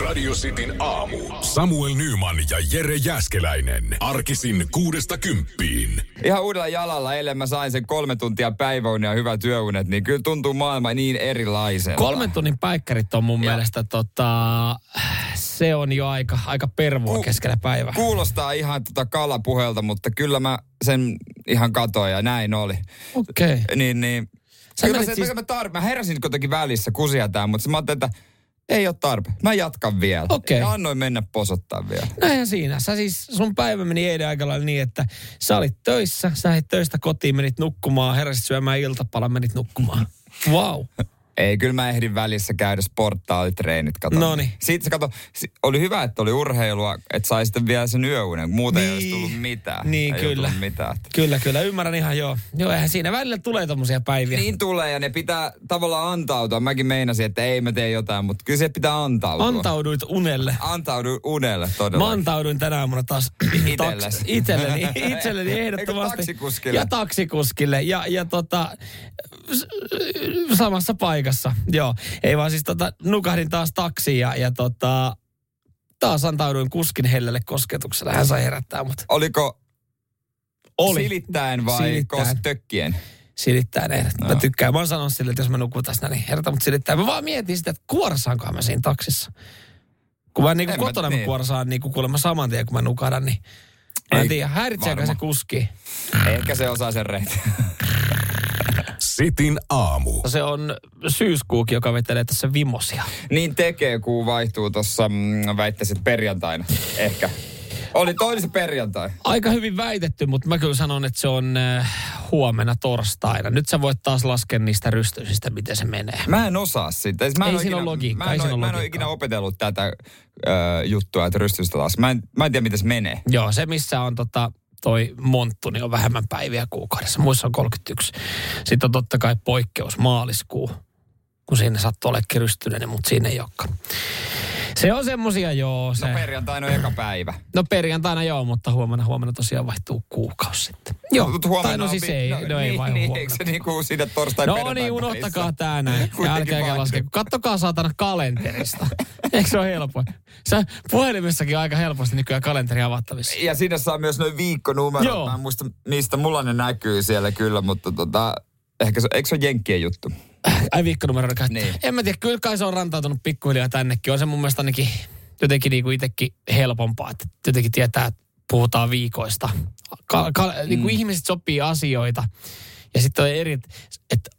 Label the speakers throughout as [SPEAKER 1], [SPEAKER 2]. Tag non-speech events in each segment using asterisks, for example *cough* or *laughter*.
[SPEAKER 1] Radio Cityn aamu. Samuel Nyman ja Jere Jäskeläinen. Arkisin kuudesta kymppiin.
[SPEAKER 2] Ihan uudella jalalla, eilen mä sain sen kolme tuntia päiväunia ja hyvät työunet, niin kyllä tuntuu maailma niin erilaiselta.
[SPEAKER 3] Kolmen tunnin päikkärit on mun
[SPEAKER 2] Ja.
[SPEAKER 3] mielestä tota, se on jo aika, aika pervoa
[SPEAKER 2] Ku-
[SPEAKER 3] keskellä päivää.
[SPEAKER 2] Kuulostaa ihan tota kalapuhelta, mutta kyllä mä sen ihan katoin ja näin oli.
[SPEAKER 3] Okei. Okay.
[SPEAKER 2] Niin, niin.
[SPEAKER 3] Sä
[SPEAKER 2] Kyllä mä, se,
[SPEAKER 3] siis-
[SPEAKER 2] siis... mä, tar- mä heräsin kuitenkin välissä kusia tää, mutta mä ajattelin, että ei ole tarpeen. Mä jatkan vielä.
[SPEAKER 3] Okei.
[SPEAKER 2] Ja annoin mennä posottaa vielä.
[SPEAKER 3] Näinhän siinä. Sä siis, sun päivä meni eilen aika lailla niin, että sä olit töissä, sä lähdit töistä kotiin, menit nukkumaan, heräsit syömään iltapalan, menit nukkumaan. Wow.
[SPEAKER 2] Ei, kyllä mä ehdin välissä käydä sporttaalitreenit. Kato.
[SPEAKER 3] Noniin.
[SPEAKER 2] Sitten se kato, oli hyvä, että oli urheilua, että sai sitten vielä sen yöunen. Muuten ei olisi
[SPEAKER 3] Niin.
[SPEAKER 2] tullut mitään.
[SPEAKER 3] Niin,
[SPEAKER 2] ei
[SPEAKER 3] kyllä.
[SPEAKER 2] Tullut mitään.
[SPEAKER 3] Kyllä, kyllä. Ymmärrän ihan joo. Joo, eihän siinä välillä tulee tommosia päiviä.
[SPEAKER 2] Niin tulee ja ne pitää tavallaan antautua. Mäkin meinasin, että ei mä tee jotain, mutta kyllä se pitää antautua.
[SPEAKER 3] Antauduit unelle.
[SPEAKER 2] Antaudu unelle todella.
[SPEAKER 3] Mä antauduin tänä aamuna taas *clears throat*
[SPEAKER 2] Itelles.
[SPEAKER 3] taks- itselleni, *laughs* itselleni ehdottomasti.
[SPEAKER 2] Eikö taksikuskille?
[SPEAKER 3] Ja taksikuskille. Ja, ja tota, samassa paikassa. Joo. Ei vaan siis tota, nukahdin taas taksiin ja, ja tota, taas antauduin kuskin hellelle kosketukselle. Hän sai herättää mut.
[SPEAKER 2] Oliko
[SPEAKER 3] Oli.
[SPEAKER 2] silittäen vai
[SPEAKER 3] Silittäen.
[SPEAKER 2] kos tökkien?
[SPEAKER 3] Silittäen ehdot. Mä
[SPEAKER 2] Joo.
[SPEAKER 3] tykkään. Mä oon sanonut sille, että jos mä nukun tässä, niin herätä mut silittäen. Mä vaan mietin sitä, että kuorsaankohan mä siinä taksissa. Kun mä niinku
[SPEAKER 2] En mä-
[SPEAKER 3] kotona mä
[SPEAKER 2] niin.
[SPEAKER 3] kuorsaan niinku kuulemma saman tien, kun mä nukahdan, niin Mä en tiedä, häiritseekö se kuski?
[SPEAKER 2] Ehkä se osaa sen reitin. *laughs*
[SPEAKER 1] Sitin aamu.
[SPEAKER 3] Se on syyskuukin, joka vetelee tässä vimosia.
[SPEAKER 2] niin tekee, kun vaihtuu tuossa, mm, väittäisit perjantaina. Ehkä. Oli toinen se perjantai.
[SPEAKER 3] Aika hyvin väitetty, mutta mä kyllä sanon, että se on äh, huomenna torstaina. Nyt sä voit taas laskea niistä rystyisistä, miten se menee.
[SPEAKER 2] Mä en osaa sitä. Mä en
[SPEAKER 3] Ei
[SPEAKER 2] ole
[SPEAKER 3] siinä
[SPEAKER 2] ikinä,
[SPEAKER 3] ole logiikkaa,
[SPEAKER 2] Mä en, ole, mä en ole ikinä opetellut tätä ö, juttua, että rystystä taas. Mä en, mä en tiedä, miten se menee.
[SPEAKER 3] Joo, se missä on tota, toi monttu, niin on vähemmän päiviä kuukaudessa. Muissa on 31. Sitten on totta kai poikkeus maaliskuu, kun siinä sattuu olemaan rystyinen, mutta siinä ei olekaan. Se on semmosia, joo. Se.
[SPEAKER 2] No perjantaina on eka päivä.
[SPEAKER 3] No perjantaina joo, mutta huomenna, huomenna tosiaan vaihtuu kuukausi sitten. Joo,
[SPEAKER 2] Mut huomenna
[SPEAKER 3] tai no siis ei, no, no ei
[SPEAKER 2] niin, niin,
[SPEAKER 3] huomenna.
[SPEAKER 2] Eikö se niin kuin siinä torstai
[SPEAKER 3] No niin, unohtakaa tää näin. Älkääkä laske. Kattokaa saatana kalenterista. *laughs* Eikö se ole helpoin? Sä puhelimessakin aika helposti nykyään kalenteri avattavissa.
[SPEAKER 2] Ja siinä saa myös noin viikkonumerot.
[SPEAKER 3] Joo.
[SPEAKER 2] Mä en muista, mistä mulla ne näkyy siellä kyllä, mutta tota, ehkä se, eikö se ole Jenkkien juttu?
[SPEAKER 3] Ai viikkonumero käyttää.
[SPEAKER 2] Niin.
[SPEAKER 3] En mä tiedä, kyllä kai se on rantautunut pikkuhiljaa tännekin. On se mun mielestä ainakin jotenkin niin kuin itsekin helpompaa, että jotenkin tietää, että puhutaan viikoista. Ka- ka- niin kuin ihmiset sopii asioita. Ja sitten on eri, että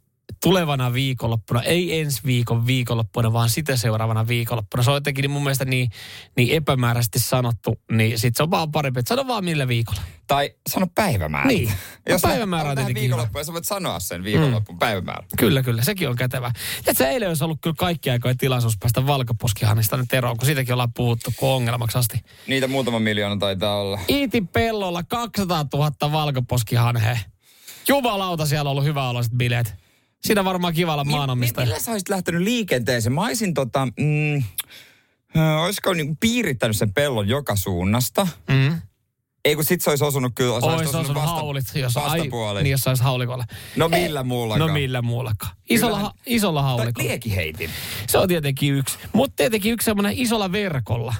[SPEAKER 3] tulevana viikonloppuna, ei ensi viikon viikonloppuna, vaan sitä seuraavana viikonloppuna. Se on jotenkin niin mun mielestä niin, niin epämääräisesti sanottu, niin sitten se on vaan parempi, että sano vaan millä viikolla.
[SPEAKER 2] Tai sano päivämäärä.
[SPEAKER 3] Niin. *laughs* No päivämäärä on tietenkin
[SPEAKER 2] viikonloppuun, ja sä voit sanoa sen viikonloppun mm. päivämäärä.
[SPEAKER 3] Kyllä, kyllä. Sekin on kätevä. Tiedätkö, eilen olisi ollut kyllä kaikki aikojen tilaisuus päästä valkoposkihannista nyt eroon, kun siitäkin ollaan puhuttu ongelmaksi asti.
[SPEAKER 2] Niitä muutama miljoona taitaa olla.
[SPEAKER 3] Iitin pellolla 200 000 valkoposkihanhea. Jumalauta, siellä on ollut hyvä oloiset bileet. Siinä varmaan kivalla maanomistaja.
[SPEAKER 2] Millä sä olisit lähtenyt liikenteeseen? Mä olisin tota, mm, ö, olisiko niin piirittänyt sen pellon joka suunnasta?
[SPEAKER 3] Mm.
[SPEAKER 2] Ei kun sit se olisi osunut kyllä, se
[SPEAKER 3] Ois osunut haulit, jos, ai,
[SPEAKER 2] vastapuoliin.
[SPEAKER 3] niin, jos sais haulikolla.
[SPEAKER 2] No millä muullakaan?
[SPEAKER 3] No millä muullakaan. Isolla,
[SPEAKER 2] Kyllähän-
[SPEAKER 3] ha, isolla
[SPEAKER 2] Tai
[SPEAKER 3] haulikolla.
[SPEAKER 2] liekiheitin.
[SPEAKER 3] Se on tietenkin yksi. Mutta tietenkin yksi semmoinen isolla verkolla.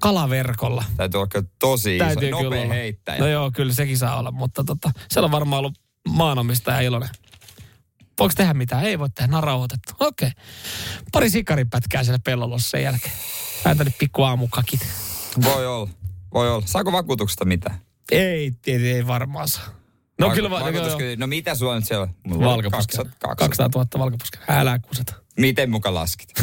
[SPEAKER 3] Kalaverkolla.
[SPEAKER 2] Täytyy olla kyllä tosi iso,
[SPEAKER 3] Täytyy kyllä
[SPEAKER 2] nopea heittäjä.
[SPEAKER 3] No joo, kyllä sekin saa olla, mutta tota, siellä on varmaan ollut maanomistaja iloinen. Voiko tehdä mitään? Ei voi tehdä, nämä on rauhoitettu. Okei. Pari sikaripätkää siellä pellolla sen jälkeen. Päätänyt pikku aamukakit.
[SPEAKER 2] Voi olla, voi olla. Saako vakuutuksesta mitään?
[SPEAKER 3] Ei, ei, ei varmaan saa. No
[SPEAKER 2] Vaku-
[SPEAKER 3] kyllä va-
[SPEAKER 2] vakuutuskin- No mitä sulla nyt siellä on?
[SPEAKER 3] Valkoposkella.
[SPEAKER 2] 200,
[SPEAKER 3] 200 000 valkoposkella. Älä kuseta.
[SPEAKER 2] Miten muka laskit? *laughs*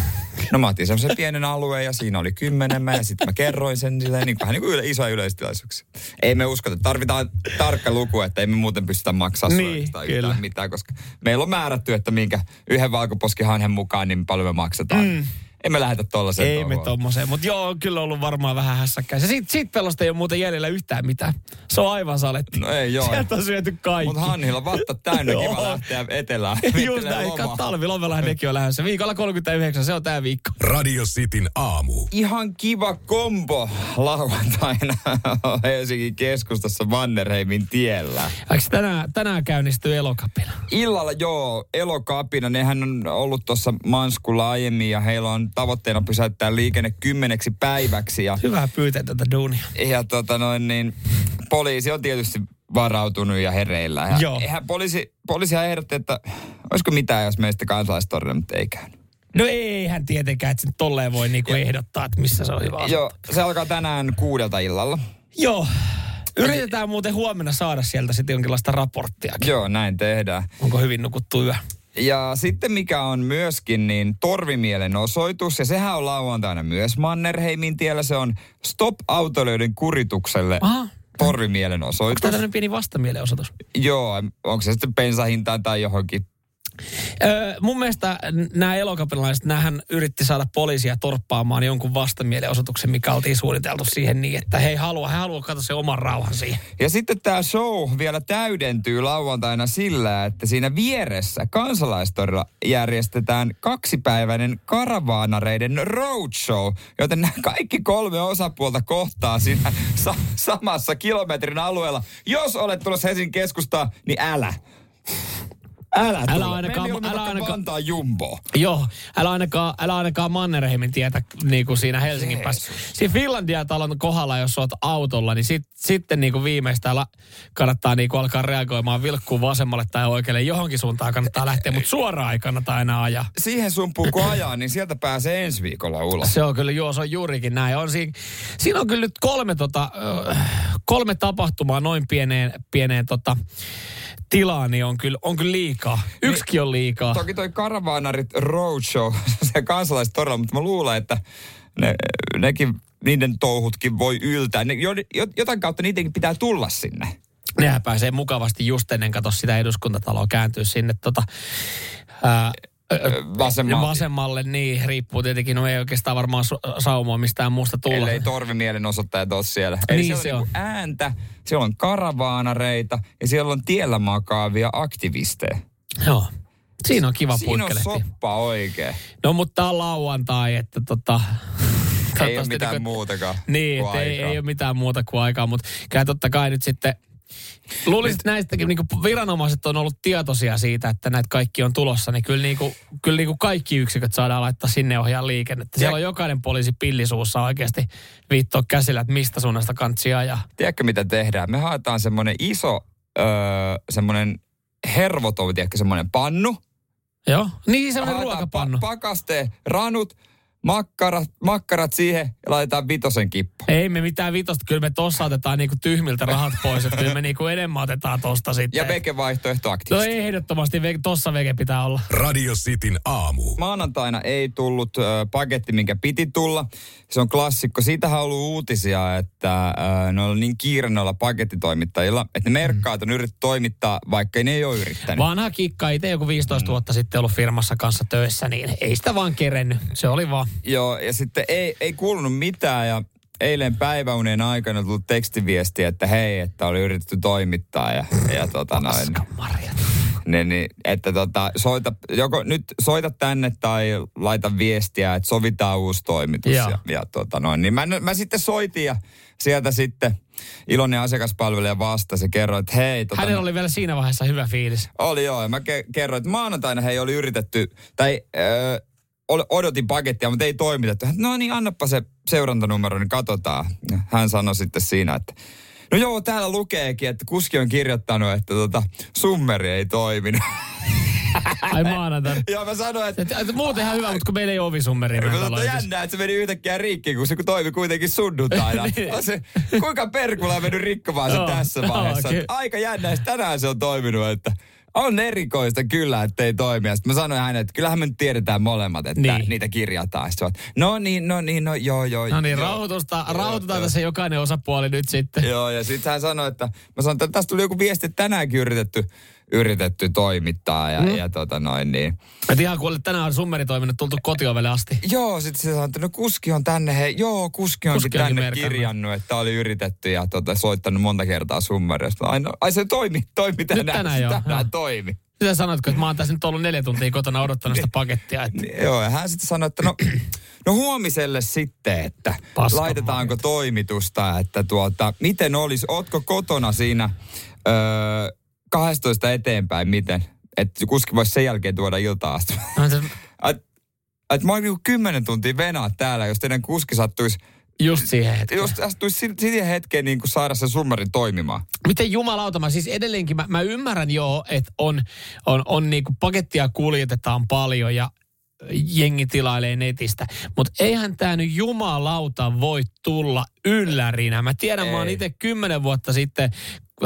[SPEAKER 2] No mä otin semmoisen pienen alueen ja siinä oli kymmenen mä ja sitten mä kerroin sen silleen niin vähän niin kuin yle, isoja yleistilaisuuksia. Ei me uskota, tarvitaan tarkka luku, että ei me muuten pystytä sulle
[SPEAKER 3] Niin, kyllä.
[SPEAKER 2] yhtään mitään, koska meillä on määrätty, että minkä yhden valkoposkihanhen mukaan niin paljon me maksetaan. Mm. Ei me lähetä tollaiseen
[SPEAKER 3] Ei me
[SPEAKER 2] touhuun.
[SPEAKER 3] tommoseen, mutta joo, on kyllä ollut varmaan vähän hässäkkäin. Siitä, siitä pelosta ei ole muuten jäljellä yhtään mitään. Se on aivan saletti.
[SPEAKER 2] No ei joo.
[SPEAKER 3] Sieltä on syöty kaikki.
[SPEAKER 2] Mutta Hannilla vatta täynnä kiva lähteä etelään. *laughs*
[SPEAKER 3] Just
[SPEAKER 2] Viettelee
[SPEAKER 3] näin,
[SPEAKER 2] lomaa.
[SPEAKER 3] talvilomellahan nekin on lähdössä. Viikolla 39, se on tää viikko.
[SPEAKER 1] Radio Cityn aamu.
[SPEAKER 2] Ihan kiva kombo lauantaina *laughs* Helsingin keskustassa Mannerheimin tiellä.
[SPEAKER 3] Eikö tänään, tänään käynnistyy elokapina?
[SPEAKER 2] Illalla joo, elokapina, nehän on ollut tuossa Manskulla aiemmin ja heillä on on tavoitteena pysäyttää liikenne kymmeneksi päiväksi. Ja,
[SPEAKER 3] Hyvä pyytää tätä duunia.
[SPEAKER 2] ja tota noin, niin poliisi on tietysti varautunut ja hereillä. Ja
[SPEAKER 3] Joo.
[SPEAKER 2] Eihän poliisi, poliisi ehdotti, että olisiko mitään, jos meistä kansalaistorilla, mutta ei käynyt.
[SPEAKER 3] No eihän tietenkään, että sen tolleen voi niinku ehdottaa, että missä se on hyvä.
[SPEAKER 2] Joo, se alkaa tänään kuudelta illalla.
[SPEAKER 3] Joo. Yritetään muuten huomenna saada sieltä sitten jonkinlaista raporttiakin.
[SPEAKER 2] Joo, näin tehdään.
[SPEAKER 3] Onko hyvin nukuttu yö?
[SPEAKER 2] Ja sitten mikä on myöskin, niin Torvimielen osoitus, ja sehän on lauantaina myös Mannerheimin tiellä, se on Stop autoilijoiden kuritukselle
[SPEAKER 3] Aha.
[SPEAKER 2] Torvimielen
[SPEAKER 3] Onko
[SPEAKER 2] osoitus.
[SPEAKER 3] tämä tämmöinen pieni vastamielenosoitus?
[SPEAKER 2] Joo, onko se sitten bensahintaan tai johonkin.
[SPEAKER 3] Öö, mun mielestä nämä elokapinalaiset, näähän yritti saada poliisia torppaamaan jonkun vastamielenosoituksen, mikä oltiin suunniteltu siihen niin, että he ei halua, he haluaa katsoa se oman rauhan siihen.
[SPEAKER 2] Ja sitten tämä show vielä täydentyy lauantaina sillä, että siinä vieressä kansalaistorilla järjestetään kaksipäiväinen karavaanareiden roadshow, joten nämä kaikki kolme osapuolta kohtaa siinä *laughs* sa- samassa kilometrin alueella. Jos olet tulossa Helsingin keskustaan, niin älä. Älä,
[SPEAKER 3] Älä
[SPEAKER 2] tule.
[SPEAKER 3] ainakaan- älä ainakaan-
[SPEAKER 2] Vantaan jumbo.
[SPEAKER 3] Joo, älä ainakaan, älä ainakaan Mannerheimin tietä niin kuin siinä Helsingin
[SPEAKER 2] Jeesus.
[SPEAKER 3] päässä. Siinä Finlandia-talon kohdalla, jos oot autolla, niin sit, sitten niin kuin viimeistään la, kannattaa niin kuin alkaa reagoimaan vilkkuun vasemmalle tai oikealle. Johonkin suuntaan kannattaa lähteä, mutta suoraan ei kannata enää ajaa.
[SPEAKER 2] Siihen sumpuu kun ajaa, niin sieltä pääsee ensi viikolla ulos.
[SPEAKER 3] Se on kyllä, joo, se on juurikin näin. On siinä, siinä on kyllä nyt kolme, tota, kolme tapahtumaa noin pieneen, pieneen tota, tilaan, niin on kyllä, on kyllä liikaa. Yksikin on liikaa.
[SPEAKER 2] Toki toi Karavaanarit Roadshow, *laughs* se kansalaistorilla, mutta mä luulen, että ne, nekin, niiden touhutkin voi yltää. Ne, jo, jo- jotain kautta niidenkin pitää tulla sinne.
[SPEAKER 3] Nehän pääsee mukavasti just ennen kato sitä eduskuntataloa kääntyä sinne tota, ää,
[SPEAKER 2] Vasemmalle.
[SPEAKER 3] vasemmalle, niin riippuu tietenkin, no ei oikeastaan varmaan saumoa mistään muusta tulla.
[SPEAKER 2] Ellei torvimielenosoittajat ole siellä. Eli
[SPEAKER 3] Niin
[SPEAKER 2] siellä
[SPEAKER 3] se
[SPEAKER 2] on, niinku ääntä, siellä on karavaanareita ja siellä on tiellä makaavia aktivisteja.
[SPEAKER 3] Joo. Siinä on kiva
[SPEAKER 2] Siinä on soppa oikein.
[SPEAKER 3] No mutta tää on lauantai, että tota...
[SPEAKER 2] Ei ole mitään
[SPEAKER 3] niinku-
[SPEAKER 2] muutakaan
[SPEAKER 3] Niin, ei, ei ole mitään muuta kuin aikaa, mutta kyllä totta kai nyt sitten Luulisin, että näistäkin niin viranomaiset on ollut tietoisia siitä, että näitä kaikki on tulossa, niin kyllä, niin kuin, kyllä niin kuin kaikki yksiköt saadaan laittaa sinne ohjaa liikennettä. Siellä on jokainen poliisi pillisuussa oikeasti viittoa käsillä, että mistä suunnasta kantsia ja
[SPEAKER 2] Tiedätkö mitä tehdään? Me haetaan semmoinen iso, öö, semmoinen hervoton, tiedätkö, semmoinen pannu.
[SPEAKER 3] Joo, niin semmoinen ruokapannu.
[SPEAKER 2] Pa- pakaste, ranut, makkarat, makkarat siihen ja laitetaan vitosen kippu.
[SPEAKER 3] Ei me mitään vitosta, kyllä me tossa otetaan niinku tyhmiltä rahat pois, että kyllä me niinku enemmän otetaan tosta sitten.
[SPEAKER 2] Ja veke-vaihtoehto
[SPEAKER 3] No
[SPEAKER 2] aktiivisesti.
[SPEAKER 3] ei ehdottomasti, tossa veke pitää olla.
[SPEAKER 1] Radio Cityn aamu.
[SPEAKER 2] Maanantaina ei tullut ö, paketti, minkä piti tulla. Se on klassikko. Siitähän on ollut uutisia, että ö, ne on niin kiire noilla pakettitoimittajilla, että ne merkkaat on yritetty toimittaa, vaikka ne ei ole yrittänyt.
[SPEAKER 3] Vanha kikka, itse joku 15
[SPEAKER 2] Mm.
[SPEAKER 3] vuotta sitten ollut firmassa kanssa töissä, niin ei sitä vaan kerennyt. Se oli vaan.
[SPEAKER 2] Joo, ja sitten ei, ei kuulunut mitään ja eilen päiväunien aikana tullut tekstiviesti, että hei, että oli yritetty toimittaa ja, ja tota noin. Niin, niin, että tota, soita, joko nyt soita tänne tai laita viestiä, että sovitaan uusi toimitus.
[SPEAKER 3] Joo.
[SPEAKER 2] Ja, ja tota noin. Niin mä, mä sitten soitin ja sieltä sitten iloinen asiakaspalvelija vastasi ja kerroin, että hei. Tota,
[SPEAKER 3] Hänellä oli vielä siinä vaiheessa hyvä fiilis.
[SPEAKER 2] oli joo, ja mä ke- kerroin, että maanantaina hei oli yritetty, tai öö, odotin pakettia, mutta ei toimitettu. Hän, No niin, annappa se seurantanumero, niin katsotaan. Ja hän sanoi sitten siinä, että no joo, täällä lukeekin, että kuski on kirjoittanut, että tota, summeri ei toiminut. *laughs*
[SPEAKER 3] Ai maanantaina. *laughs*
[SPEAKER 2] ja mä sanoin, että
[SPEAKER 3] Et, et, muuten ihan hyvä, mutta kun meillä ei ovisummeria.
[SPEAKER 2] Mä sanoin, että jännää, että se meni yhtäkkiä rikki, kun se toimi kuitenkin sunnuntaina. *laughs*
[SPEAKER 3] Niin.
[SPEAKER 2] Se, kuinka perkula on mennyt rikkomaan se
[SPEAKER 3] Joo,
[SPEAKER 2] tässä
[SPEAKER 3] joo,
[SPEAKER 2] vaiheessa. Aika jännää, että tänään se on toiminut, että on erikoista kyllä, että ei toimi. Sitten mä sanoin hänelle, että kyllähän me nyt tiedetään molemmat, että
[SPEAKER 3] Niin.
[SPEAKER 2] niitä kirjataan. Sitten no niin, no niin, no joo, joo.
[SPEAKER 3] No niin,
[SPEAKER 2] joo.
[SPEAKER 3] rauhoitusta,
[SPEAKER 2] joo.
[SPEAKER 3] tässä jokainen osapuoli nyt sitten.
[SPEAKER 2] Joo, ja sitten hän sanoi, että mä sanoin, että tästä tuli joku viesti, että tänäänkin yritetty, yritetty toimittaa ja, mm. ja tota noin niin.
[SPEAKER 3] Et ihan kun tänään on summeritoiminnot tultu kotiovelle asti.
[SPEAKER 2] Joo, sitten se sanoi, että no kuski on tänne, hei, joo, kuski onkin
[SPEAKER 3] Kuski
[SPEAKER 2] tänne
[SPEAKER 3] merkannut.
[SPEAKER 2] kirjannut, että oli yritetty ja tota, soittanut monta kertaa summeria. Sitten, Ai, no, ai se toimi, toimi tänään.
[SPEAKER 3] tänään
[SPEAKER 2] se
[SPEAKER 3] joo,
[SPEAKER 2] tänään
[SPEAKER 3] joo.
[SPEAKER 2] toimi.
[SPEAKER 3] Sitä sanoitko, että mä oon tässä nyt ollut neljä tuntia kotona odottanut sitä pakettia. Että
[SPEAKER 2] Niin, Joo, ja hän sitten sanoi, että no, *clears throat* no huomiselle sitten, että
[SPEAKER 3] Paskan
[SPEAKER 2] laitetaanko
[SPEAKER 3] marjat.
[SPEAKER 2] toimitusta, että tuota, miten olisi, ootko kotona siinä öö, 12 eteenpäin, miten? Että kuski voisi sen jälkeen tuoda iltaa asti. Ai, että mä oon niinku kymmenen tuntia venaa täällä, jos teidän kuski sattuisi
[SPEAKER 3] Just siihen hetkeen.
[SPEAKER 2] Jos astuisi si- siihen hetkeen niin kuin saada sen summerin toimimaan.
[SPEAKER 3] Miten jumalauta, mä siis edelleenkin, mä, mä ymmärrän jo, että on, on, on niinku pakettia kuljetetaan paljon ja jengi tilailee netistä. Mutta eihän tämä nyt jumalauta voi tulla yllärinä. Mä tiedän, Ei. mä oon itse kymmenen vuotta sitten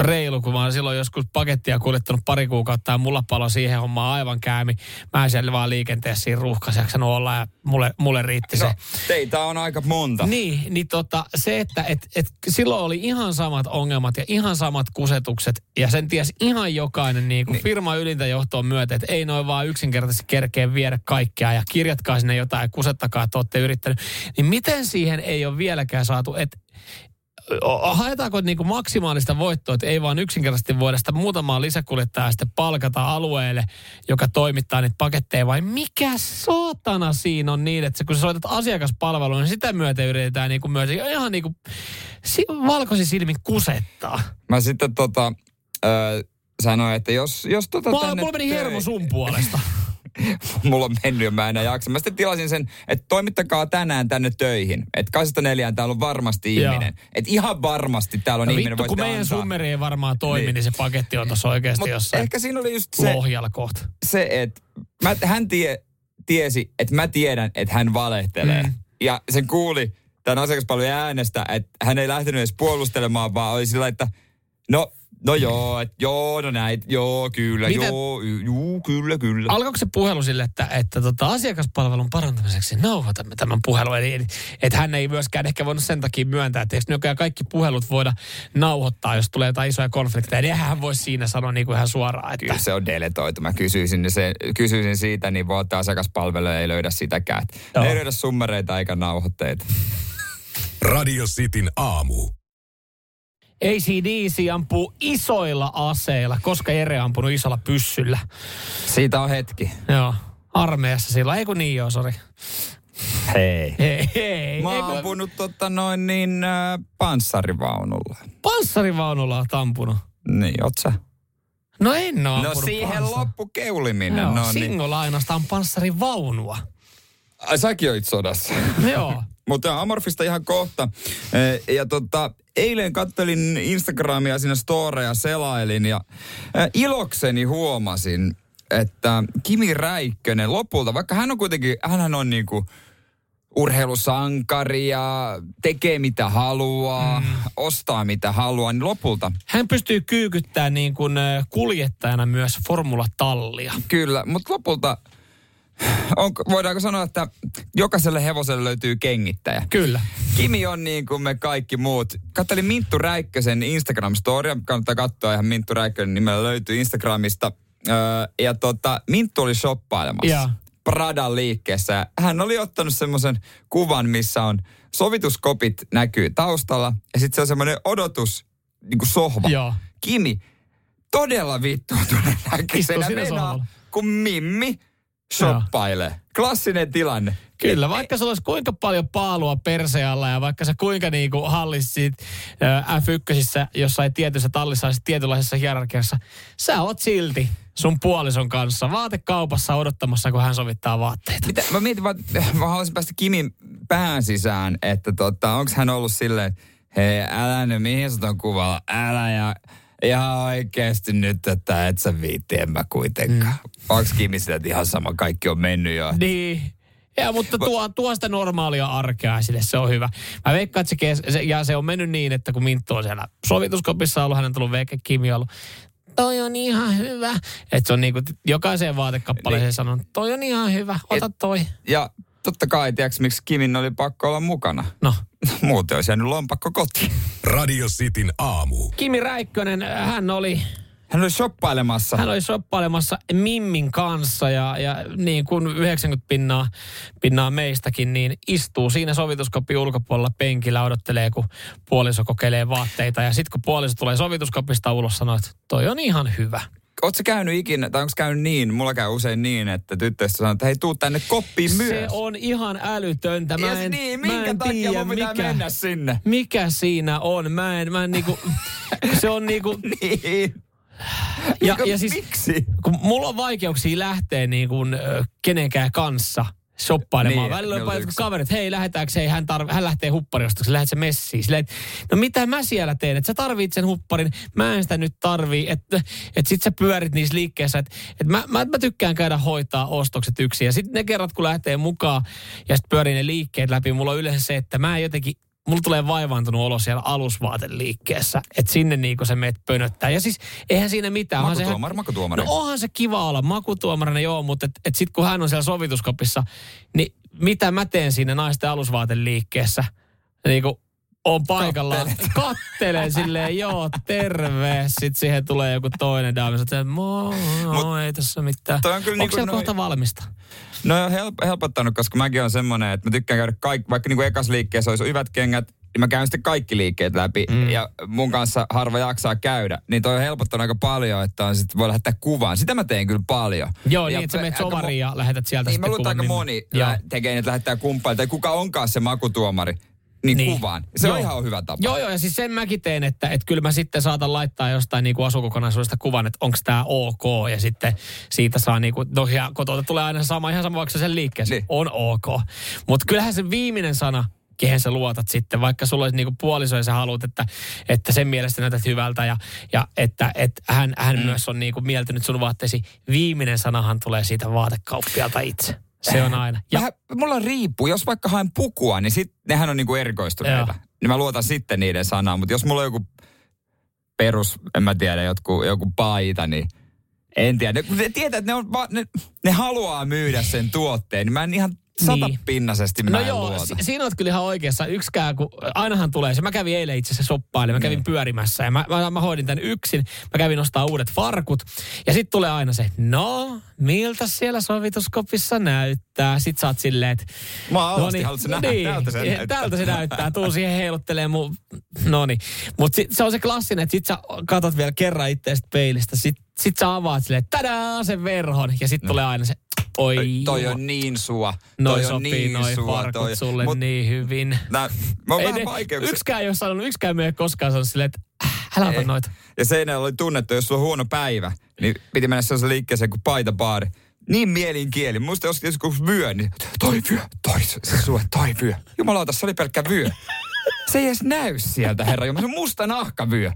[SPEAKER 3] reilu, kun mä oon silloin joskus pakettia kuljettanut pari kuukautta ja mulla palo siihen hommaan aivan käämi. Mä en siellä vaan liikenteessä siinä ruuhkassa jaksanut olla ja mulle, mulle riitti se. No,
[SPEAKER 2] teitä on aika monta.
[SPEAKER 3] Niin, niin tota, se, että et, et silloin oli ihan samat ongelmat ja ihan samat kusetukset ja sen ties ihan jokainen niin kuin niin. firma ylintä johtoon myötä, että ei noin vaan yksinkertaisesti kerkeä viedä kaikkea ja kirjatkaa sinne jotain ja kusettakaa, että olette yrittänyt. Niin miten siihen ei ole vieläkään saatu, että haetaanko niin kuin maksimaalista voittoa, että ei vaan yksinkertaisesti voida sitä muutamaa lisäkuljettajaa sitten palkata alueelle, joka toimittaa niitä paketteja, vai mikä saatana siinä on niin, että kun sä soitat asiakaspalveluun, niin sitä myötä yritetään niin kuin myös ihan niin kuin valkoisin silmin kusettaa.
[SPEAKER 2] Mä sitten tota, äh, sanoin, että jos, jos tota
[SPEAKER 3] Mulla, tänne... Mulla meni hermo sun puolesta. *laughs* *laughs*
[SPEAKER 2] mulla on mennyt ja mä enää jaksa. Mä sitten tilasin sen, että toimittakaa tänään tänne töihin. Että kaisesta neljään täällä on varmasti ihminen. Että ihan varmasti täällä on no ihminen.
[SPEAKER 3] Vittu, kun meidän antaa. summeri ei varmaan toimi, niin, niin se paketti on tuossa oikeasti Mut jossain
[SPEAKER 2] ehkä siinä oli just se,
[SPEAKER 3] kohta.
[SPEAKER 2] Se, että hän tie, tiesi, että mä tiedän, että hän valehtelee. Mm. Ja sen kuuli tämän asiakaspalvelun äänestä, että hän ei lähtenyt edes puolustelemaan, vaan oli sillä, että no No joo, et, joo, no näin, joo, kyllä, Mitä, joo, juu, kyllä, kyllä.
[SPEAKER 3] Alkoiko se puhelu sille, että, että tota, asiakaspalvelun parantamiseksi nauhoitamme tämän puhelun? Eli, että hän ei myöskään ehkä voinut sen takia myöntää, että eikö nykyään kaikki puhelut voida nauhoittaa, jos tulee jotain isoja konflikteja, niin hän voisi siinä sanoa niin kuin ihan suoraan. Että...
[SPEAKER 2] Kyllä se on deletoitu. Mä kysyisin, se, kysyisin siitä, niin voi ottaa asiakaspalvelu ei löydä sitäkään. Ei löydä summereita eikä nauhoitteita.
[SPEAKER 1] Radio Cityn aamu.
[SPEAKER 3] ACDC ampuu isoilla aseilla, koska Jere on ampunut isolla pyssyllä.
[SPEAKER 2] Siitä on hetki.
[SPEAKER 3] Joo, armeijassa silloin. Ei kun niin joo, sori.
[SPEAKER 2] Hei.
[SPEAKER 3] Hei, hei.
[SPEAKER 2] Mä oon ampunut totta noin niin äh, panssarivaunulla.
[SPEAKER 3] Panssarivaunulla oot ampunut?
[SPEAKER 2] Niin, oot sä?
[SPEAKER 3] No en oo
[SPEAKER 2] No siihen panssar... loppu keuliminen. Joo,
[SPEAKER 3] no, niin. ainoastaan panssarivaunua.
[SPEAKER 2] Ai säkin olit sodassa.
[SPEAKER 3] Joo. *laughs*
[SPEAKER 2] Mutta Amorfista ihan kohta. E, ja tota, eilen kattelin Instagramia sinne storeja selailin ja ilokseni huomasin, että Kimi Räikkönen lopulta, vaikka hän on kuitenkin, hän on niinku urheilusankari ja tekee mitä haluaa, mm. ostaa mitä haluaa, niin lopulta...
[SPEAKER 3] Hän pystyy kyykyttämään niin kuin kuljettajana myös formulatallia.
[SPEAKER 2] Kyllä, mutta lopulta on, voidaanko sanoa, että jokaiselle hevoselle löytyy kengittäjä?
[SPEAKER 3] Kyllä.
[SPEAKER 2] Kimi on niin kuin me kaikki muut. Kattelin Minttu Räikkösen Instagram-storia. Kannattaa katsoa ihan Minttu Räikkönen nimellä löytyy Instagramista. Öö, ja tota, Minttu oli shoppailemassa. Ja. Pradan liikkeessä. Hän oli ottanut semmoisen kuvan, missä on sovituskopit näkyy taustalla. Ja sitten se on semmoinen odotus, niin kuin sohva. Ja. Kimi, todella vittu tulee näköisenä mennä, kun Mimmi shoppailee. Klassinen tilanne.
[SPEAKER 3] Kyllä, vaikka sulla olisi kuinka paljon paalua persealla ja vaikka sä kuinka niinku hallisit F1, jossain tietyssä tallissa olisit tietynlaisessa hierarkiassa, sä oot silti sun puolison kanssa vaatekaupassa odottamassa, kun hän sovittaa vaatteita.
[SPEAKER 2] Mitä, mä mietin vaan, mä haluaisin päästä Kimin pään sisään, että tota, onko hän ollut silleen, hei älä nyt, mihin sä ton kuvalla, älä ja ihan oikeasti nyt, että et sä viitti, en mä kuitenkaan. Mm. Onko Kimi sitä, että ihan sama, kaikki on mennyt jo?
[SPEAKER 3] Niin. Ja, mutta tuo, tuo sitä normaalia arkea sille, se on hyvä. Mä veikkaan, että se, kes, se, ja se on mennyt niin, että kun Minttu on siellä sovituskopissa ollut, hänen on tullut veke, Kimi ollut, toi on ihan hyvä. Että se on niinku jokaiseen vaatekappaleeseen niin. sanonut, toi on ihan hyvä, ota toi. Et,
[SPEAKER 2] ja totta kai, tiedätkö, miksi Kimin oli pakko olla mukana?
[SPEAKER 3] No. *laughs*
[SPEAKER 2] Muuten olisi jäänyt lompakko kotiin.
[SPEAKER 1] Radio Cityn aamu.
[SPEAKER 3] Kimi Räikkönen, hän oli
[SPEAKER 2] hän oli shoppailemassa.
[SPEAKER 3] Hän oli shoppailemassa Mimmin kanssa ja, ja niin kuin 90 pinnaa, pinnaa meistäkin, niin istuu siinä sovituskopin ulkopuolella penkillä, odottelee, kun puoliso kokeilee vaatteita. Ja sitten kun puoliso tulee sovituskopista ulos, sanoo, että toi on ihan hyvä.
[SPEAKER 2] Oletko käynyt ikinä, tai onko käynyt niin, mulla käy usein niin, että tyttöistä sanoo, että hei, tuu tänne koppiin myös.
[SPEAKER 3] Se on ihan älytöntä. Mä en,
[SPEAKER 2] niin, minkä mä en takia tiedä, mun mikä, mennä sinne?
[SPEAKER 3] Mikä siinä on? Mä en, mä en niinku, *laughs* se on niinku... *laughs*
[SPEAKER 2] niin.
[SPEAKER 3] Ja, ja
[SPEAKER 2] siis, Miksi?
[SPEAKER 3] Kun mulla on vaikeuksia lähteä niin kuin, kenenkään kanssa, shoppailemaan.
[SPEAKER 2] Niin,
[SPEAKER 3] Välillä on jotkut
[SPEAKER 2] yksi.
[SPEAKER 3] kaverit, hei lähetäänkö, hei hän, tarv- hän lähtee huppariostoksi, lähdet se messiin. Silleen, no mitä mä siellä teen, että sä tarvit sen hupparin, mä en sitä nyt tarvii, että, että sit sä pyörit niissä liikkeissä, että, että mä, mä, mä, tykkään käydä hoitaa ostokset yksin. Ja sitten ne kerrat, kun lähtee mukaan ja sitten pyörii ne liikkeet läpi, mulla on yleensä se, että mä en jotenkin, mulla tulee vaivaantunut olo siellä alusvaateliikkeessä, että sinne niinku se meet pönöttää. Ja siis eihän siinä mitään. onhan se ihan-
[SPEAKER 2] Makutuomari, makutuomari.
[SPEAKER 3] No onhan se kiva olla makutuomarina, joo, mutta et, et sitten kun hän on siellä sovituskopissa, niin mitä mä teen siinä naisten alusvaateliikkeessä? Niin kuin on paikallaan. Kattelen silleen, joo, terve. Sitten siihen tulee joku toinen daami. Sitten, moi,
[SPEAKER 2] Mut-
[SPEAKER 3] ei tässä mitään.
[SPEAKER 2] toi on kyllä
[SPEAKER 3] Onko
[SPEAKER 2] niinku noi-
[SPEAKER 3] kohta valmista?
[SPEAKER 2] No on help- helpottanut, koska mäkin on semmoinen, että mä tykkään käydä kaikki, vaikka niin kuin ekas liikkeessä olisi hyvät kengät, niin mä käyn sitten kaikki liikkeet läpi. Mm. Ja mun kanssa harva jaksaa käydä. Niin toi on helpottanut aika paljon, että on sit voi lähettää kuvan. Sitä mä teen kyllä paljon.
[SPEAKER 3] Joo,
[SPEAKER 2] ja
[SPEAKER 3] niin, että sä menet
[SPEAKER 2] mo-
[SPEAKER 3] sovariin ja lähetät sieltä
[SPEAKER 2] Niin,
[SPEAKER 3] sitten
[SPEAKER 2] mä luulen, että aika
[SPEAKER 3] kuvan,
[SPEAKER 2] moni lä- tekee, että lähettää kumppaille, tai kuka onkaan se makutuomari, niin,
[SPEAKER 3] Niin.
[SPEAKER 2] kuvaan. Se
[SPEAKER 3] Joo.
[SPEAKER 2] on ihan hyvä tapa.
[SPEAKER 3] Joo, joo, ja siis sen mäkin teen, että, että kyllä mä sitten saatan laittaa jostain niin kuin asukokonaisuudesta kuvan, että onko tämä ok, ja sitten siitä saa niin kuin, no ja kotolta tulee aina sama, ihan sama vaikka sen liikkeessä, niin. on ok. Mutta kyllähän se viimeinen sana, kehen sä luotat sitten, vaikka sulla olisi niinku puoliso ja sä haluat, että, että sen mielestä näytät hyvältä ja, ja että, että hän, hän mm. myös on niinku mieltynyt sun vaatteesi. Viimeinen sanahan tulee siitä vaatekauppialta itse. Se on aina. Ja,
[SPEAKER 2] Vähän, mulla riippuu, jos vaikka haen pukua, niin sit, nehän on niinku erikoistuneita.
[SPEAKER 3] Joo.
[SPEAKER 2] Niin mä luotan sitten niiden sanaan, mutta jos mulla on joku perus, en mä tiedä, joku, joku paita, niin en tiedä. Ne, ne tietää, että ne, on ne, ne haluaa myydä sen tuotteen, niin mä en ihan satapinnasesti mä
[SPEAKER 3] No joo,
[SPEAKER 2] luota.
[SPEAKER 3] si- siinä oot kyllä ihan oikeassa. Yksikään, kun ainahan tulee se. Mä kävin eilen itse asiassa shoppailemaan, mä kävin
[SPEAKER 2] Niin.
[SPEAKER 3] pyörimässä ja mä, mä, mä hoidin tämän yksin. Mä kävin ostaa uudet farkut. Ja sitten tulee aina se, no, miltä siellä sovituskopissa näyttää? Sitten sä oot silleen, että...
[SPEAKER 2] Mä oon alasti,
[SPEAKER 3] niin,
[SPEAKER 2] haluatko
[SPEAKER 3] no
[SPEAKER 2] nähdä?
[SPEAKER 3] niin,
[SPEAKER 2] Tältä se näyttää.
[SPEAKER 3] Tältä se näyttää. Tuu siihen heiluttelee mun... No niin. Mutta se on se klassinen, että sit sä katot vielä kerran itseäsi peilistä. Sit, sit sä avaat silleen, tadaa, sen verhon. Ja sitten tulee aina se, oi
[SPEAKER 2] Toi, on niin sua.
[SPEAKER 3] Noi
[SPEAKER 2] toi on
[SPEAKER 3] sopii
[SPEAKER 2] niin
[SPEAKER 3] noi
[SPEAKER 2] sua. toi.
[SPEAKER 3] sulle
[SPEAKER 2] Mut
[SPEAKER 3] niin hyvin.
[SPEAKER 2] Nää, mä oon
[SPEAKER 3] Ei
[SPEAKER 2] vähän
[SPEAKER 3] ne-
[SPEAKER 2] vaikeuksia.
[SPEAKER 3] yksikään ei ole sanonut, yksikään me ei koskaan sanonut silleen, että äh, älä ota noita.
[SPEAKER 2] Ja Seinäjällä oli tunnettu, jos sulla on huono päivä, niin piti mennä sellaisen liikkeeseen kuin paitabaari. Niin mielin kieli. Musta jos joskus vyö, niin toi vyö, toi se, sue, toi vyö. Jumalauta, se oli pelkkä vyö. Se ei edes näy sieltä, herra Jumala. Se on musta nahkavyö.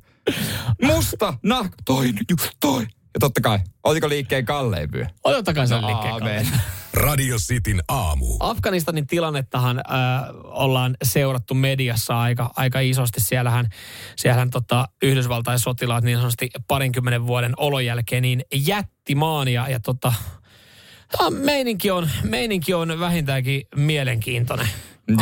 [SPEAKER 2] Musta nahka, toi, ju- toi. Ja totta kai, oltiko liikkeen kallein vyö?
[SPEAKER 3] Otettakaa sen
[SPEAKER 2] No,
[SPEAKER 3] liikkeen kautta.
[SPEAKER 1] Radio Cityn aamu.
[SPEAKER 3] Afganistanin tilannettahan äh, ollaan seurattu mediassa aika, aika isosti. Siellähän, siellähän tota, Yhdysvaltain sotilaat niin sanotusti parinkymmenen vuoden olon jälkeen niin jätti maan ja, ja tota, meininki, on, meininki on vähintäänkin mielenkiintoinen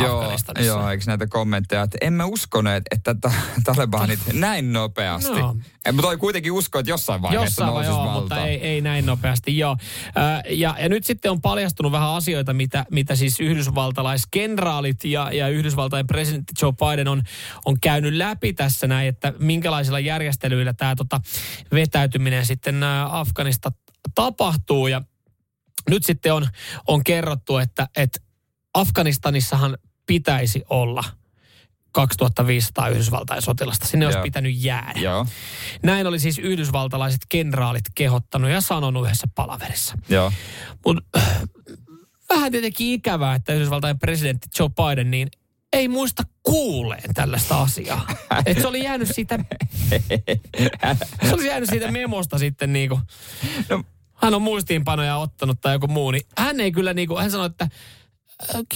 [SPEAKER 2] Joo, joo, eikö näitä kommentteja, että emme uskoneet, että ta- talibanit *laughs* näin nopeasti.
[SPEAKER 3] No.
[SPEAKER 2] Mutta oli kuitenkin usko, että jossain vaiheessa
[SPEAKER 3] Jossain vai joo,
[SPEAKER 2] valtaan.
[SPEAKER 3] mutta ei, ei näin nopeasti, joo. Äh, ja, ja nyt sitten on paljastunut vähän asioita, mitä, mitä siis yhdysvaltalaiskenraalit ja, ja Yhdysvaltain presidentti Joe Biden on, on käynyt läpi tässä näin, että minkälaisilla järjestelyillä tämä tota, vetäytyminen sitten äh, Afganista tapahtuu. Ja nyt sitten on, on kerrottu, että, että Afganistanissahan pitäisi olla 2500 Yhdysvaltain sotilasta. Sinne olisi
[SPEAKER 2] Joo.
[SPEAKER 3] pitänyt jäädä.
[SPEAKER 2] Joo,
[SPEAKER 3] Näin oli siis yhdysvaltalaiset kenraalit kehottanut ja sanonut yhdessä palaverissa.
[SPEAKER 2] joo.
[SPEAKER 3] Mutta vähän tietenkin ikävää, että Yhdysvaltain presidentti Joe Biden niin ei muista kuuleen tällaista asiaa. *laughs* Et se oli jäänyt siitä, se oli jäänyt siitä memosta sitten niinku,
[SPEAKER 2] No,
[SPEAKER 3] hän on muistiinpanoja ottanut tai joku muu, niin hän ei kyllä niinku, hän sanoi, että "Äh,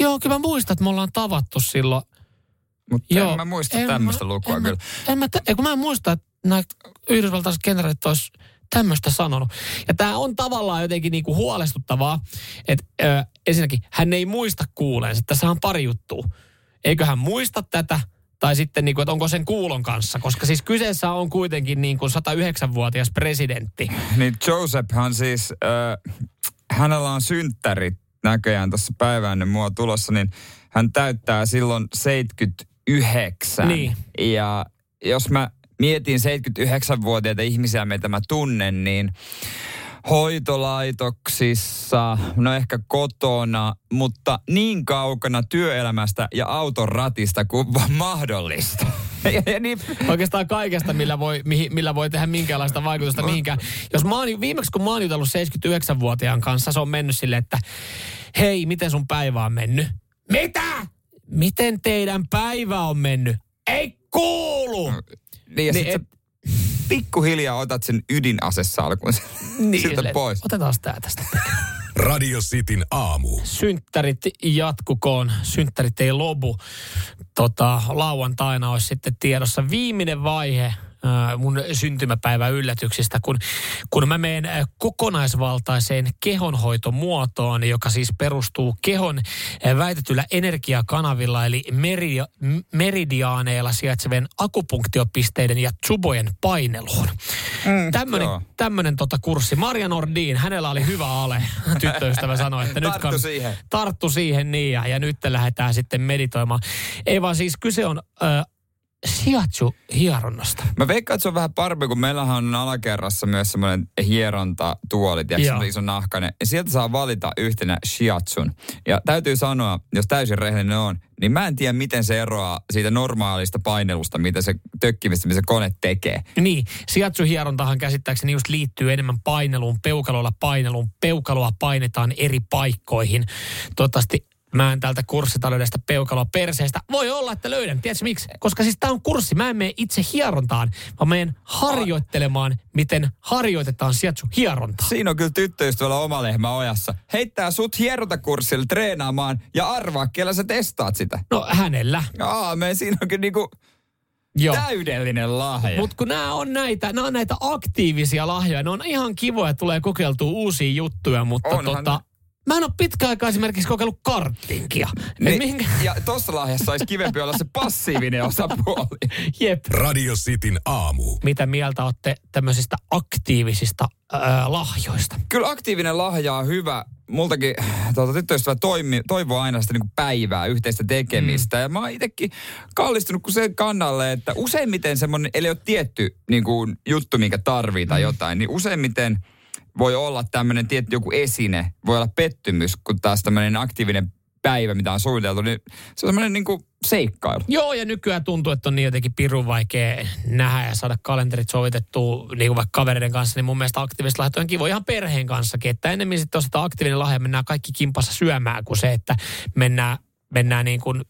[SPEAKER 3] joo, kyllä mä muistan, että me ollaan tavattu silloin
[SPEAKER 2] mutta en mä muista tämmöistä lukua
[SPEAKER 3] en
[SPEAKER 2] kyllä.
[SPEAKER 3] Mä, en mä, kun mä en muista, että nämä yhdysvaltaiset kenraalit olisi tämmöistä sanonut. Ja tämä on tavallaan jotenkin niinku huolestuttavaa, että ö, ensinnäkin hän ei muista kuuleensa. Tässä on pari juttua. Eikö hän muista tätä? Tai sitten, niinku, että onko sen kuulon kanssa? Koska siis kyseessä on kuitenkin niin kuin 109-vuotias presidentti.
[SPEAKER 2] Niin Josephhan siis, äh, hänellä on synttärit näköjään tässä päivää ennen mua tulossa, niin hän täyttää silloin 79.
[SPEAKER 3] Niin.
[SPEAKER 2] Ja jos mä mietin 79-vuotiaita ihmisiä, mitä mä tunnen, niin hoitolaitoksissa, no ehkä kotona, mutta niin kaukana työelämästä ja auton ratista kuin *laughs* mahdollista. Ja, ja niin,
[SPEAKER 3] Oikeastaan kaikesta, millä voi, mihin, millä voi tehdä minkäänlaista vaikutusta mihinkään. Jos mä oon, viimeksi kun mä oon jutellut 79-vuotiaan kanssa, se on mennyt silleen, että hei, miten sun päivä on mennyt? Mitä? Miten teidän päivä on mennyt? Ei kuulu!
[SPEAKER 2] Niin, ja
[SPEAKER 3] Niin,
[SPEAKER 2] sit sä pikkuhiljaa otat sen ydinasesalkun niin, siltä
[SPEAKER 3] silleen,
[SPEAKER 2] pois.
[SPEAKER 3] Otetaan tää tästä.
[SPEAKER 1] Radio Cityn aamu.
[SPEAKER 3] synttärit jatkukoon, synttärit ei lopu. Tota, lauantaina olisi sitten tiedossa viimeinen vaihe mun syntymäpäivän yllätyksistä, kun, kun mä menen ää, kokonaisvaltaiseen kehonhoitomuotoon, joka siis perustuu kehon ää, väitetyllä energiakanavilla, eli meri, meridiaaneilla sijaitsevien akupunktiopisteiden ja tsubojen paineluun. Mm, tämmönen,
[SPEAKER 2] joo.
[SPEAKER 3] tämmönen tota kurssi. Maria Nordin, hänellä oli hyvä ale. *laughs* Tyttöystävä sanoi, että nyt
[SPEAKER 2] Tarttu siihen.
[SPEAKER 3] Tarttu siihen niin ja, ja nyt lähdetään sitten meditoimaan. Ei vaan siis kyse on äh, shiatsu-hieronnasta.
[SPEAKER 2] Mä veikkaan, että se on vähän parempi, kun meillähän on alakerrassa myös semmoinen hierontatuoli, tiedätkö, iso nahkainen. Ja sieltä saa valita yhtenä shiatsun. Ja täytyy sanoa, jos täysin rehellinen on, niin mä en tiedä, miten se eroaa siitä normaalista painelusta, mitä se tökkimistä, mitä se kone tekee.
[SPEAKER 3] Niin, shiatsu-hierontahan käsittääkseni just liittyy enemmän paineluun, peukaloilla paineluun. Peukaloa painetaan eri paikkoihin. Toivottavasti mä en täältä kurssitaloudesta peukaloa perseestä. Voi olla, että löydän. Tiedätkö miksi? Koska siis tää on kurssi. Mä en mene itse hierontaan, vaan menen harjoittelemaan, miten harjoitetaan shiatsu-hierontaa.
[SPEAKER 2] Siinä on kyllä tyttöystävällä oma lehmä ojassa. Heittää sut hierontakurssille treenaamaan ja arvaa, kellä sä testaat sitä.
[SPEAKER 3] No hänellä.
[SPEAKER 2] Aamen, siinä on kyllä niinku
[SPEAKER 3] Joo.
[SPEAKER 2] täydellinen lahja.
[SPEAKER 3] Mutta kun nämä on näitä, nämä on näitä aktiivisia lahjoja, ne on ihan kivoja, tulee kokeiltua uusia juttuja, mutta
[SPEAKER 2] Onhan
[SPEAKER 3] tota. Mä en ole pitkä aikaa esimerkiksi kokeillut karttinkia.
[SPEAKER 2] Niin.
[SPEAKER 3] Minkä,
[SPEAKER 2] Ja tossa lahjassa olisi kivempi olla se passiivinen osapuoli. *laughs*
[SPEAKER 3] jep.
[SPEAKER 1] Radio Cityn aamu.
[SPEAKER 3] Mitä mieltä olette tämmöisistä aktiivisista ää, lahjoista?
[SPEAKER 2] Kyllä aktiivinen lahja on hyvä. Multakin tuota, tyttöystävä toimi, toivoo aina sitä niin päivää, yhteistä tekemistä. Mm. Ja mä oon itsekin kallistunut kun sen kannalle, että useimmiten semmoinen, eli ole tietty niin kuin, juttu, minkä tarvii tai mm. jotain, niin useimmiten voi olla tämmöinen tietty joku esine, voi olla pettymys, kun taas tämmöinen aktiivinen päivä, mitä on suunniteltu, niin se on semmoinen niin seikkailu.
[SPEAKER 3] Joo, ja nykyään tuntuu, että on niin jotenkin pirun vaikea nähdä ja saada kalenterit sovitettua niin kuin vaikka kavereiden kanssa, niin mun mielestä aktiiviset lahjat on kiva ihan perheen kanssakin. Että enemmän sitten ostetaan aktiivinen lahja, mennään kaikki kimpassa syömään, kuin se, että mennään, mennään niin kuin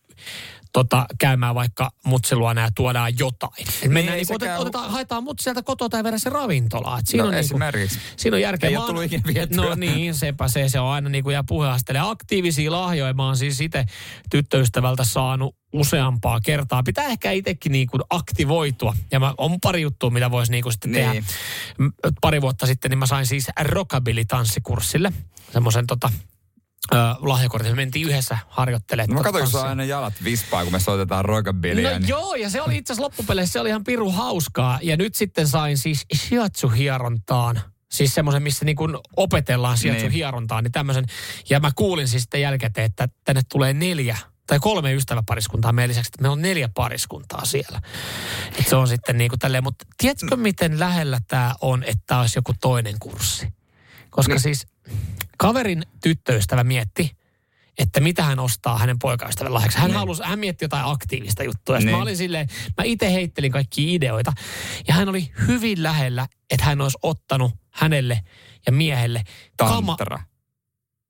[SPEAKER 3] tota, käymään vaikka mutsiluona ja tuodaan jotain. Et mennään
[SPEAKER 2] ei
[SPEAKER 3] niin, otet,
[SPEAKER 2] sekään-
[SPEAKER 3] otetaan, haetaan mutsi sieltä kotoa tai viedä se ravintolaan. Et siinä
[SPEAKER 2] No
[SPEAKER 3] on
[SPEAKER 2] esimerkiksi.
[SPEAKER 3] Siinä on järkeä.
[SPEAKER 2] Ei ole tullut ikinä vietyä.
[SPEAKER 3] No niin, sepä se. Se on aina niin kuin jää puheastelee. Aktiivisia lahjoja mä oon siis itse tyttöystävältä saanut useampaa kertaa. Pitää ehkä itsekin niin kuin aktivoitua. Ja mä, on pari juttua, mitä voisi niin kuin sitten
[SPEAKER 2] Niin.
[SPEAKER 3] tehdä. Pari vuotta sitten niin mä sain siis rockabilly-tanssikurssille. Semmoisen tota, ö, lahjakortin. Me mentiin yhdessä harjoittelemaan.
[SPEAKER 2] No mä
[SPEAKER 3] tota
[SPEAKER 2] katsoin, kun aina jalat vispaa, kun me soitetaan rockabillyä.
[SPEAKER 3] No
[SPEAKER 2] niin...
[SPEAKER 3] joo, ja se oli itse asiassa loppupeleissä, se oli ihan piru hauskaa. Ja nyt sitten sain siis shiatsu-hierontaan. Siis semmoisen, missä niin kuin opetellaan shiatsu-hierontaan, niin tämmöisen. Ja mä kuulin siis sitten jälkikäteen, että tänne tulee neljä tai kolme ystäväpariskuntaa meidän lisäksi, että meillä on neljä pariskuntaa siellä. Et se on sitten niin kuin tälleen, mutta tiedätkö miten lähellä tämä on, että tämä olisi joku toinen kurssi? Koska
[SPEAKER 2] Niin.
[SPEAKER 3] siis kaverin tyttöystävä mietti, että mitä hän ostaa hänen poikaystävän lahjaksi. Hän,
[SPEAKER 2] Niin.
[SPEAKER 3] halusi, hän mietti jotain aktiivista juttua. Niin. Mä olin silleen, mä itse heittelin kaikki ideoita. Ja hän oli hyvin lähellä, että hän olisi ottanut hänelle ja miehelle kama,
[SPEAKER 2] Tantra.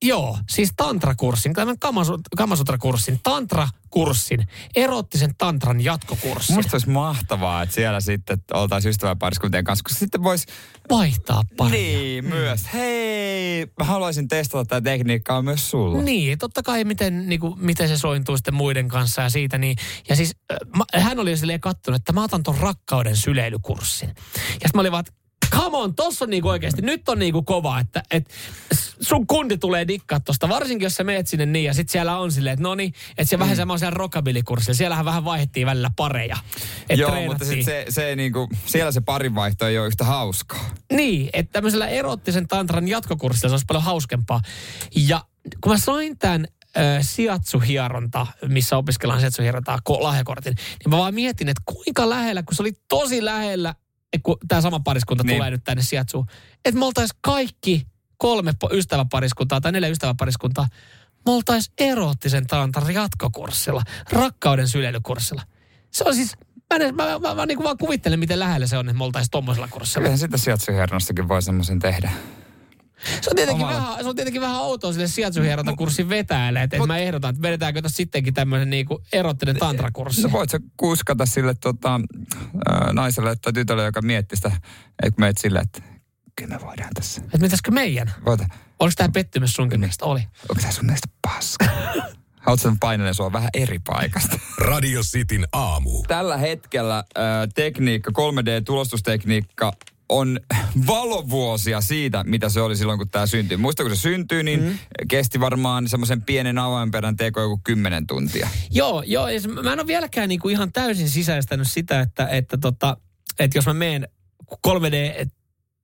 [SPEAKER 3] Joo, siis tantrakurssin, tämän kamasu- kamasutra-kurssin, tantrakurssin, erottisen tantran jatkokurssin.
[SPEAKER 2] Musta olisi mahtavaa, että siellä sitten oltaisiin ystäväpariskuntien kanssa, koska sitten voisi
[SPEAKER 3] Vaihtaa pari.
[SPEAKER 2] Niin, myös. Hei, mä haluaisin testata tätä tekniikkaa myös sulla.
[SPEAKER 3] Niin, totta kai miten, niin kuin, miten se sointuu sitten muiden kanssa ja siitä. Niin, ja siis äh, mä, hän oli jo silleen kattonut, että mä otan ton rakkauden syleilykurssin. Ja sitten mä olin vaan, että come on, tossa on niinku oikeasti, nyt on niinku kova, että et sun kundi tulee dikkaa tosta, varsinkin jos sä meet sinne niin ja sit siellä on silleen, että no niin, että se vähän sama on siellä rockabilly-kurssilla, siellähän vähän vaihdettiin välillä pareja. Et
[SPEAKER 2] Joo, mutta
[SPEAKER 3] treenattiin.
[SPEAKER 2] sit se, se niinku, siellä se parinvaihto ei ole yhtä hauskaa.
[SPEAKER 3] Niin, että tämmöisellä erottisen tantran jatkokurssilla se olisi paljon hauskempaa. Ja kun mä sain tämän siatsuhieronta, missä opiskellaan siatsuhierontaa ko- lahjakortin, niin mä vaan mietin, että kuinka lähellä, kun se oli tosi lähellä, kun tämä sama pariskunta
[SPEAKER 2] Niin.
[SPEAKER 3] tulee nyt tänne siatsuun, että me oltaisiin kaikki kolme ystäväpariskuntaa tai neljä ystäväpariskuntaa, me oltaisiin erottisen tantran jatkokurssilla, rakkauden syleilykurssilla. Se on siis, mä, en, mä, mä, mä, mä niin vaan kuvittelen, miten lähellä se on, että me oltaisiin tommosella kurssilla.
[SPEAKER 2] Kyllähän sitä sijaitsuhernostakin voi semmoisen tehdä.
[SPEAKER 3] Se on tietenkin,
[SPEAKER 2] Omalla-
[SPEAKER 3] vähän, se on tietenkin vähän outoa sille sijaitsuhieronta kurssin vetäjälle, että et mä ehdotan, että vedetäänkö tässä sittenkin tämmöinen niinku erottinen tantrakurssi.
[SPEAKER 2] No voit sä kuskata sille tota, naiselle tai tytölle, joka miettii sitä, että meet silleen, että kyllä me voidaan tässä.
[SPEAKER 3] Että mitäskö meidän?
[SPEAKER 2] Voita,
[SPEAKER 3] Oliko tämä pettymys sunkin mielestä? Oli.
[SPEAKER 2] onko tämä sun mielestä paska? *laughs* Haluatko sen painelen sua vähän eri paikasta?
[SPEAKER 1] Radio Cityn aamu.
[SPEAKER 2] Tällä hetkellä äh, tekniikka, 3D-tulostustekniikka on valovuosia siitä, mitä se oli silloin, kun tämä syntyi. Muista, kun se syntyi, niin mm. kesti varmaan semmoisen pienen avainperän teko joku 10 tuntia.
[SPEAKER 3] Joo, joo. Mä en ole vieläkään niinku ihan täysin sisäistänyt sitä, että, että, tota, että jos mä menen 3D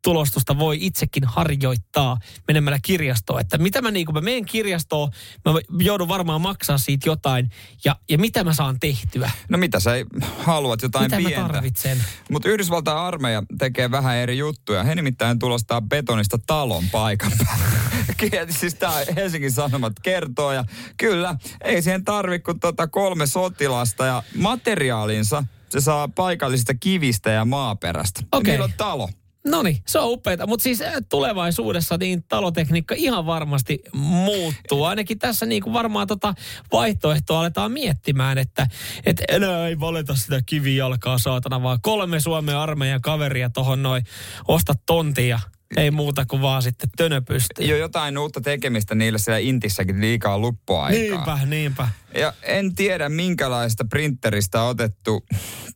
[SPEAKER 3] tulostusta voi itsekin harjoittaa menemällä kirjastoon. Että mitä mä niin kun mä menen kirjastoon, mä joudun varmaan maksaa siitä jotain ja, ja mitä mä saan tehtyä.
[SPEAKER 2] No mitä sä haluat, jotain
[SPEAKER 3] mitä
[SPEAKER 2] pientä.
[SPEAKER 3] mä tarvitsen.
[SPEAKER 2] Mutta Yhdysvaltain armeija tekee vähän eri juttuja. He nimittäin tulostaa betonista talon paikan päällä. *laughs* Kieti, siis tää Helsingin Sanomat kertoo. Ja kyllä, ei siihen tarvi kuin tota kolme sotilasta ja materiaalinsa se saa paikallisista kivistä ja maaperästä. Ja
[SPEAKER 3] Okei.
[SPEAKER 2] Niillä on talo.
[SPEAKER 3] No niin, se on upeaa. Mutta siis äh, tulevaisuudessa niin talotekniikka ihan varmasti muuttuu. Ainakin tässä niin kuin varmaan tota vaihtoehtoa aletaan miettimään, että et enää ei valita sitä kivijalkaa saatana, vaan kolme Suomen armeijan kaveria tohon noin osta tontia. Ei muuta kuin vaan sitten tönöpystä.
[SPEAKER 2] Jo jotain uutta tekemistä niille siellä Intissäkin liikaa luppuaikaa.
[SPEAKER 3] Niinpä, niinpä.
[SPEAKER 2] Ja en tiedä, minkälaista printeristä on otettu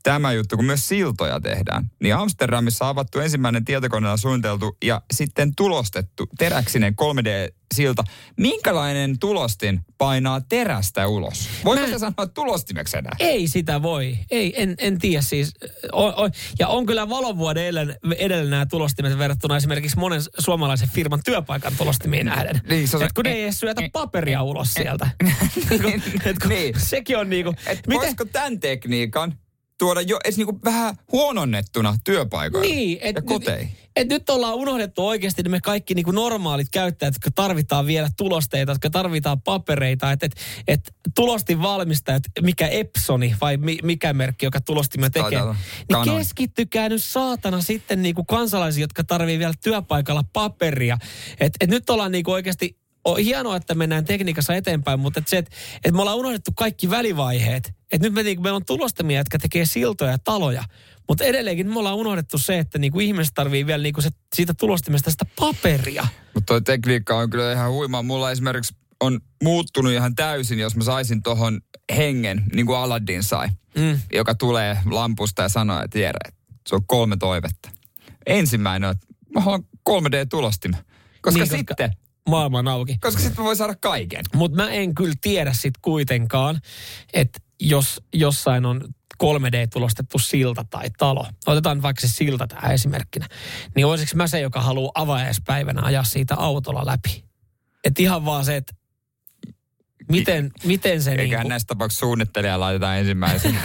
[SPEAKER 2] tämä juttu, kun myös siltoja tehdään. Niin Amsterdamissa on avattu ensimmäinen tietokoneella suunniteltu ja sitten tulostettu teräksinen 3D-silta. Minkälainen tulostin painaa terästä ulos? Voiko
[SPEAKER 3] Mä-
[SPEAKER 2] se sanoa tulostimeksi enää?
[SPEAKER 3] Ei sitä voi. Ei, en, en tiedä siis. O, o, ja on kyllä valovuoden edellä, edellä nämä tulostimet verrattuna esimerkiksi monen suomalaisen firman työpaikan tulostimiin nähden.
[SPEAKER 2] Niin, se on
[SPEAKER 3] Et kun ne ei edes syötä paperia ulos sieltä. *laughs* Et kun
[SPEAKER 2] Niin.
[SPEAKER 3] Sekin on niinku...
[SPEAKER 2] Et
[SPEAKER 3] miten,
[SPEAKER 2] voisiko tämän tekniikan tuoda jo edes niinku vähän huononnettuna työpaikoilla
[SPEAKER 3] niin, et,
[SPEAKER 2] ja koteihin?
[SPEAKER 3] Et nyt ollaan unohdettu oikeasti ne me kaikki niinku normaalit käyttäjät, jotka tarvitaan vielä tulosteita, jotka tarvitaan papereita. Että et, et tulostin valmistajat, mikä Epsoni vai mi, mikä merkki, joka tulostimme tekee,
[SPEAKER 2] Taitaa
[SPEAKER 3] niin keskittykää nyt saatana sitten niinku kansalaisia, jotka tarvii vielä työpaikalla paperia. Et, et nyt ollaan niinku oikeasti on hienoa, että mennään tekniikassa eteenpäin, mutta et se, että et me ollaan unohdettu kaikki välivaiheet. Et nyt me, niinku, meillä on tulostamia, jotka tekee siltoja ja taloja. Mutta edelleenkin me ollaan unohdettu se, että niinku ihmiset tarvii vielä niinku se, siitä tulostimesta sitä paperia.
[SPEAKER 2] Mutta toi tekniikka on kyllä ihan huimaa. Mulla esimerkiksi on muuttunut ihan täysin, jos mä saisin tohon hengen, niin kuin Aladdin sai,
[SPEAKER 3] Mm.
[SPEAKER 2] joka tulee lampusta ja sanoo, että Jere, se on kolme toivetta. Ensimmäinen on, että mä haluan 3D-tulostin. Koska
[SPEAKER 3] Niin, koska-
[SPEAKER 2] sitten,
[SPEAKER 3] Maailma on auki.
[SPEAKER 2] koska sitten mä voin saada kaiken.
[SPEAKER 3] Mutta mä en kyllä tiedä sit kuitenkaan, että jos jossain on 3D-tulostettu silta tai talo, otetaan vaikka se silta tähän esimerkkinä, niin olisiko mä se, joka haluaa avajaispäivänä ajaa siitä autolla läpi? Että ihan vaan se, että miten, miten se
[SPEAKER 2] Eiköhän
[SPEAKER 3] niinku,
[SPEAKER 2] näissä tapauksissa suunnittelija laitetaan ensimmäisenä.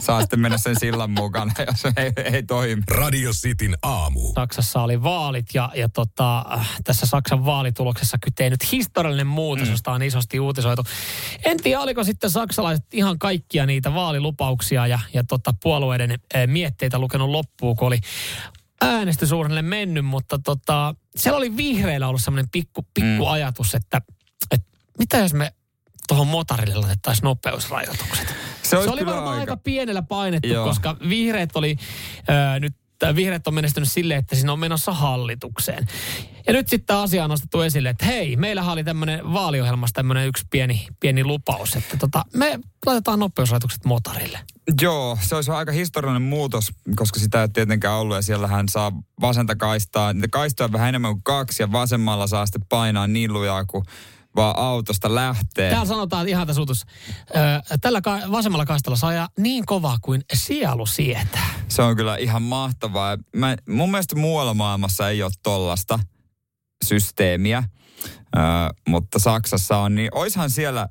[SPEAKER 2] Saa sitten mennä sen sillan mukana, jos ei, ei toimi.
[SPEAKER 1] Radio Cityn aamu.
[SPEAKER 3] Saksassa oli vaalit ja, ja tota, tässä Saksan vaalituloksessa kytee nyt historiallinen muutos, mm. josta on isosti uutisoitu. En tiedä, oliko sitten saksalaiset ihan kaikkia niitä vaalilupauksia ja, ja tota, puolueiden äh, mietteitä lukenut loppuun, kun oli äänestysuurnille mennyt, mutta tota, siellä oli vihreillä ollut semmoinen pikku, pikku
[SPEAKER 2] Mm.
[SPEAKER 3] ajatus, että mitä jos me tuohon motorille laitettaisiin nopeusrajoitukset.
[SPEAKER 2] Se,
[SPEAKER 3] Se oli varmaan aika,
[SPEAKER 2] aika
[SPEAKER 3] pienellä painettu,
[SPEAKER 2] Joo.
[SPEAKER 3] koska vihreät oli äh, nyt äh, vihreät on menestynyt silleen, että siinä on menossa hallitukseen. Ja nyt sitten tämä asia on nostettu esille, että hei, meillähän oli tämmöinen vaaliohjelmassa tämmöinen yksi pieni, pieni lupaus, että tota, me laitetaan nopeusrajoitukset motorille.
[SPEAKER 2] Joo, se olisi aika historiallinen muutos, koska sitä ei tietenkään ollut ja siellähän saa vasenta kaistaa. Niitä kaistoja vähän enemmän kuin kaksi ja vasemmalla saa sitten painaa niin lujaa kuin vaan autosta lähtee.
[SPEAKER 3] Täällä sanotaan ihan tässä uutussa, ö, tällä ka- vasemmalla kaistalla saa ajaa niin kovaa kuin sielu sietää.
[SPEAKER 2] Se on kyllä ihan mahtavaa. Mä, mun mielestä muualla maailmassa ei ole tollasta systeemiä, ö, mutta Saksassa on, niin oishan siellä,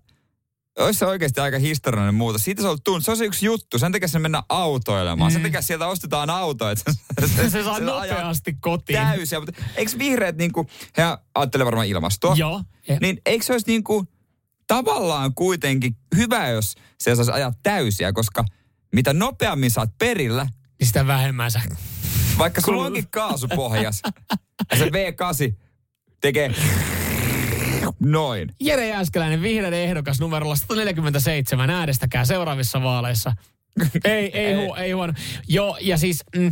[SPEAKER 2] olisi se oikeasti aika historiallinen muutos. Siitä se on tunne. Se on se yksi juttu. Sen takia se mennä autoilemaan. Sen takia sieltä ostetaan auto, että *laughs* se,
[SPEAKER 3] Se saa
[SPEAKER 2] ajaa
[SPEAKER 3] nopeasti kotiin.
[SPEAKER 2] täysiä. Mutta eikö vihreät niinku, he ajattelee varmaan ilmastoa.
[SPEAKER 3] Joo.
[SPEAKER 2] Niin eikö se olisi niinku tavallaan kuitenkin hyvä, jos se saisi ajaa täysiä, koska mitä nopeammin saat perillä,
[SPEAKER 3] Niin sitä vähemmän sä
[SPEAKER 2] Vaikka sulla onkin kaasu pohjas. Ja se V8 tekee noin.
[SPEAKER 3] Jere Jääskeläinen, vihreiden ehdokas numerolla 147. Äänestäkää seuraavissa vaaleissa. *laughs* ei, ei, hu, ei huono. Joo, ja siis, mm,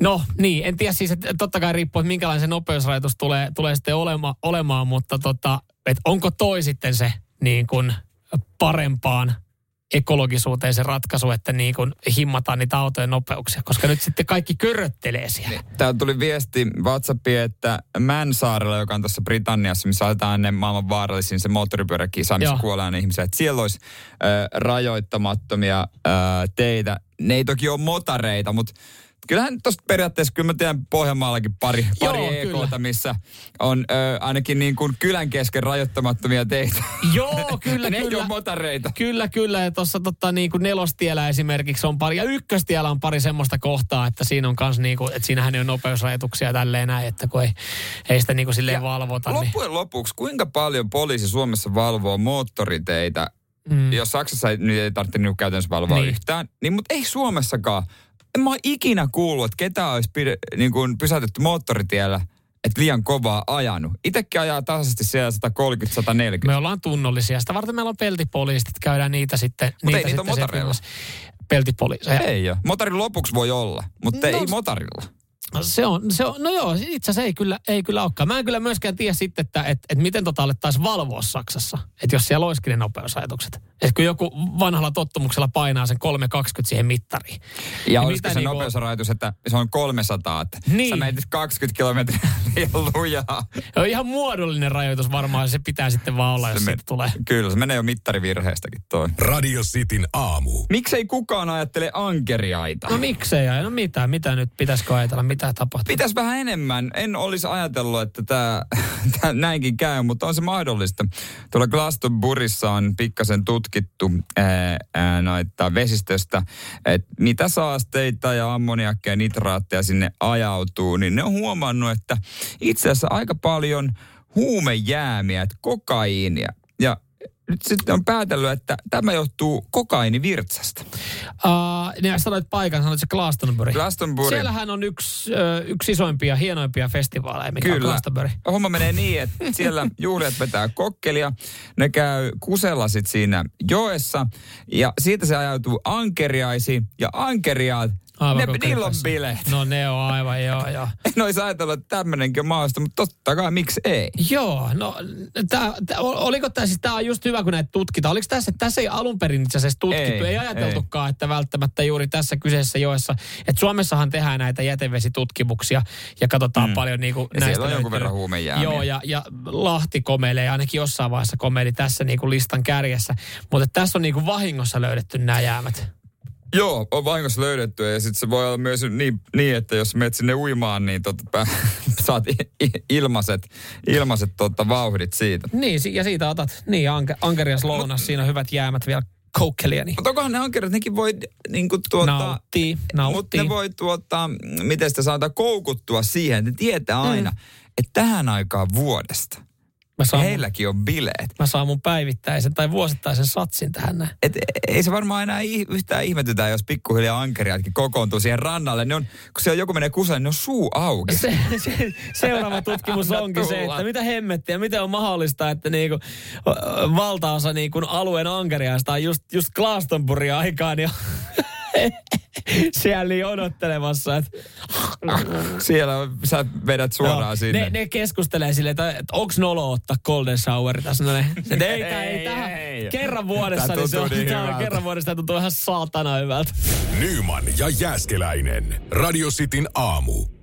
[SPEAKER 3] no niin, en tiedä siis, että totta kai riippuu, että minkälainen se nopeusrajoitus tulee, tulee sitten olema, olemaan, mutta tota, että onko toi sitten se niin kuin parempaan ekologisuuteen se ratkaisu, että niin kuin himmataan niitä autojen nopeuksia, koska nyt sitten kaikki köröttelee siellä.
[SPEAKER 2] Täällä tuli viesti WhatsAppiin, että Mansaarella, joka on tuossa Britanniassa, missä aletaan ne maailman vaarallisin se moottoripyöräkisa, missä kuolee ihmisiä, että siellä olisi äh, rajoittamattomia äh, teitä. Ne ei toki ole motareita, mutta kyllähän tuosta periaatteessa, kyllä mä tiedän Pohjanmaallakin pari, pari Joo, EKta, missä on ö, ainakin niin kuin kylän kesken rajoittamattomia teitä.
[SPEAKER 3] Joo, *laughs* kyllä,
[SPEAKER 2] ne
[SPEAKER 3] kyllä.
[SPEAKER 2] Ei motareita.
[SPEAKER 3] Kyllä, kyllä. Ja tuossa tota, niin kuin nelostiellä esimerkiksi on pari, ja ykköstiellä on pari semmoista kohtaa, että siinä on kans niin kuin, että siinähän ei ole nopeusrajoituksia tälleen näin, että kun ei, ei sitä niin kuin silleen ja valvota.
[SPEAKER 2] Niin- loppujen niin... lopuksi, kuinka paljon poliisi Suomessa valvoo moottoriteitä Mm. Jos Saksassa ei, nyt ei tarvitse niinku käytännössä valvoa niin. yhtään, niin mutta ei Suomessakaan en mä ikinä kuullut, että ketä olisi pide, niin kuin pysäytetty moottoritiellä, että liian kovaa ajanut. Itsekin ajaa tasaisesti siellä 130-140.
[SPEAKER 3] Me ollaan tunnollisia. Sitä varten meillä on peltipoliisit, että käydään niitä sitten.
[SPEAKER 2] Mutta niitä ei niitä sitten motareilla.
[SPEAKER 3] Peltipoliiseja.
[SPEAKER 2] Ei ole. Motarin lopuksi voi olla, mutta no, ei motarilla.
[SPEAKER 3] Se on, se on, no joo, itse asiassa ei kyllä, ei kyllä olekaan. Mä en kyllä myöskään tiedä sitten, että et, et miten tota alettaisiin valvoa Saksassa. Että jos siellä olisikin ne nopeusajatukset. Että kun joku vanhalla tottumuksella painaa sen 320 siihen mittariin.
[SPEAKER 2] Ja niin olisiko se niinku... nopeusrajoitus, että se on 300, että niin. sä meitit 20 kilometriä liian lujaa.
[SPEAKER 3] On ihan muodollinen rajoitus varmaan, se pitää sitten vaan olla, se jos me... siitä tulee.
[SPEAKER 2] Kyllä, se menee jo mittarivirheestäkin toi.
[SPEAKER 1] Radio Cityn aamu.
[SPEAKER 2] Miksei kukaan ajattele ankeriaita?
[SPEAKER 3] No miksei, no mitä, mitä nyt pitäisikö ajatella? Mitä tapahtuu?
[SPEAKER 2] Pitäisi vähän enemmän. En olisi ajatellut, että tämä *laughs* näinkin käy, mutta on se mahdollista. Tuolla Glastonburissa on pikkasen tutkittu ää, ää, noita vesistöstä, että mitä saasteita ja ammoniakkeja ja nitraatteja sinne ajautuu, niin ne on huomannut, että itse asiassa aika paljon huumejäämiä, kokaiinia. Ja nyt sitten on päätellyt, että tämä johtuu kokainivirtsasta.
[SPEAKER 3] Uh, niin sanoit paikan, sanoit se Glastonbury.
[SPEAKER 2] Glastonbury.
[SPEAKER 3] Siellähän on yksi, uh, yksi isoimpia, hienoimpia festivaaleja, mikä Kyllä. on Glastonbury.
[SPEAKER 2] Homma menee niin, että *laughs* siellä juhlijat vetää kokkelia, ne käy kusella sit siinä joessa, ja siitä se ajautuu ankeriaisiin, ja ankeriaat Aivan ne, niillä on bileet.
[SPEAKER 3] No ne on aivan, joo, joo. *laughs*
[SPEAKER 2] en olisi ajatellut, että tämmöinenkin mahdollista, mutta totta kai, miksi ei?
[SPEAKER 3] Joo, no tää, tää, oliko tämä siis, tämä on just hyvä, kun näitä tutkitaan. Oliko tässä, tässä ei alun perin itse asiassa tutkittu, ei, ei ajateltukaan, ei. että välttämättä juuri tässä kyseisessä joessa, että Suomessahan tehdään näitä jätevesitutkimuksia ja katsotaan mm. paljon niin kuin
[SPEAKER 2] ja näistä. On jonkun verran huumejäämiä.
[SPEAKER 3] Joo, ja, ja Lahti komeilee, ainakin jossain vaiheessa komeili tässä niin kuin listan kärjessä, mutta tässä on niin kuin vahingossa löydetty nämä jäämät.
[SPEAKER 2] Joo, on vahingossa löydetty ja sitten se voi olla myös niin, niin että jos menet sinne uimaan, niin tota, *laughs* saat ilmaiset, ilmaiset tota, vauhdit siitä.
[SPEAKER 3] Niin, ja siitä otat, niin anke, ankerias lounas, siinä on hyvät jäämät vielä koukkelia. Niin.
[SPEAKER 2] Mutta onkohan ne ankerit, nekin voi niin kuin, tuota,
[SPEAKER 3] nauttii, nauttii.
[SPEAKER 2] Mutta ne voi tuota, miten sitä saada koukuttua siihen, että ne tietää aina, mm. että tähän aikaan vuodesta Mä saan Heilläkin mun, on bileet.
[SPEAKER 3] Mä saan mun päivittäisen tai vuosittaisen satsin tähän näin.
[SPEAKER 2] Et, ei se varmaan enää yhtään ihmetytä, jos pikkuhiljaa ankeriatkin kokoontuu siihen rannalle. Ne on, kun on joku menee kusaan, niin ne on suu auki.
[SPEAKER 3] Se, se, seuraava tutkimus onkin se, että mitä hemmettiä, miten on mahdollista, että niinku, valtaosa niinku alueen ankeriaista on just, just Glastonbury aikaan. Ja *laughs* *laughs* siellä niin odottelemassa. Että... *laughs*
[SPEAKER 2] Siellä sä vedät suoraan no, sinne.
[SPEAKER 3] Ne, ne keskustelee silleen, että, että onko nolo ottaa golden shower tässä. No, ne, *laughs* ei, ei, ei, tähän, ei, kerran vuodessa, niin se on, niin tämä, kerran vuodessa tuntuu ihan saatana hyvältä.
[SPEAKER 1] Nyman ja Jääskeläinen. Radio Cityn aamu.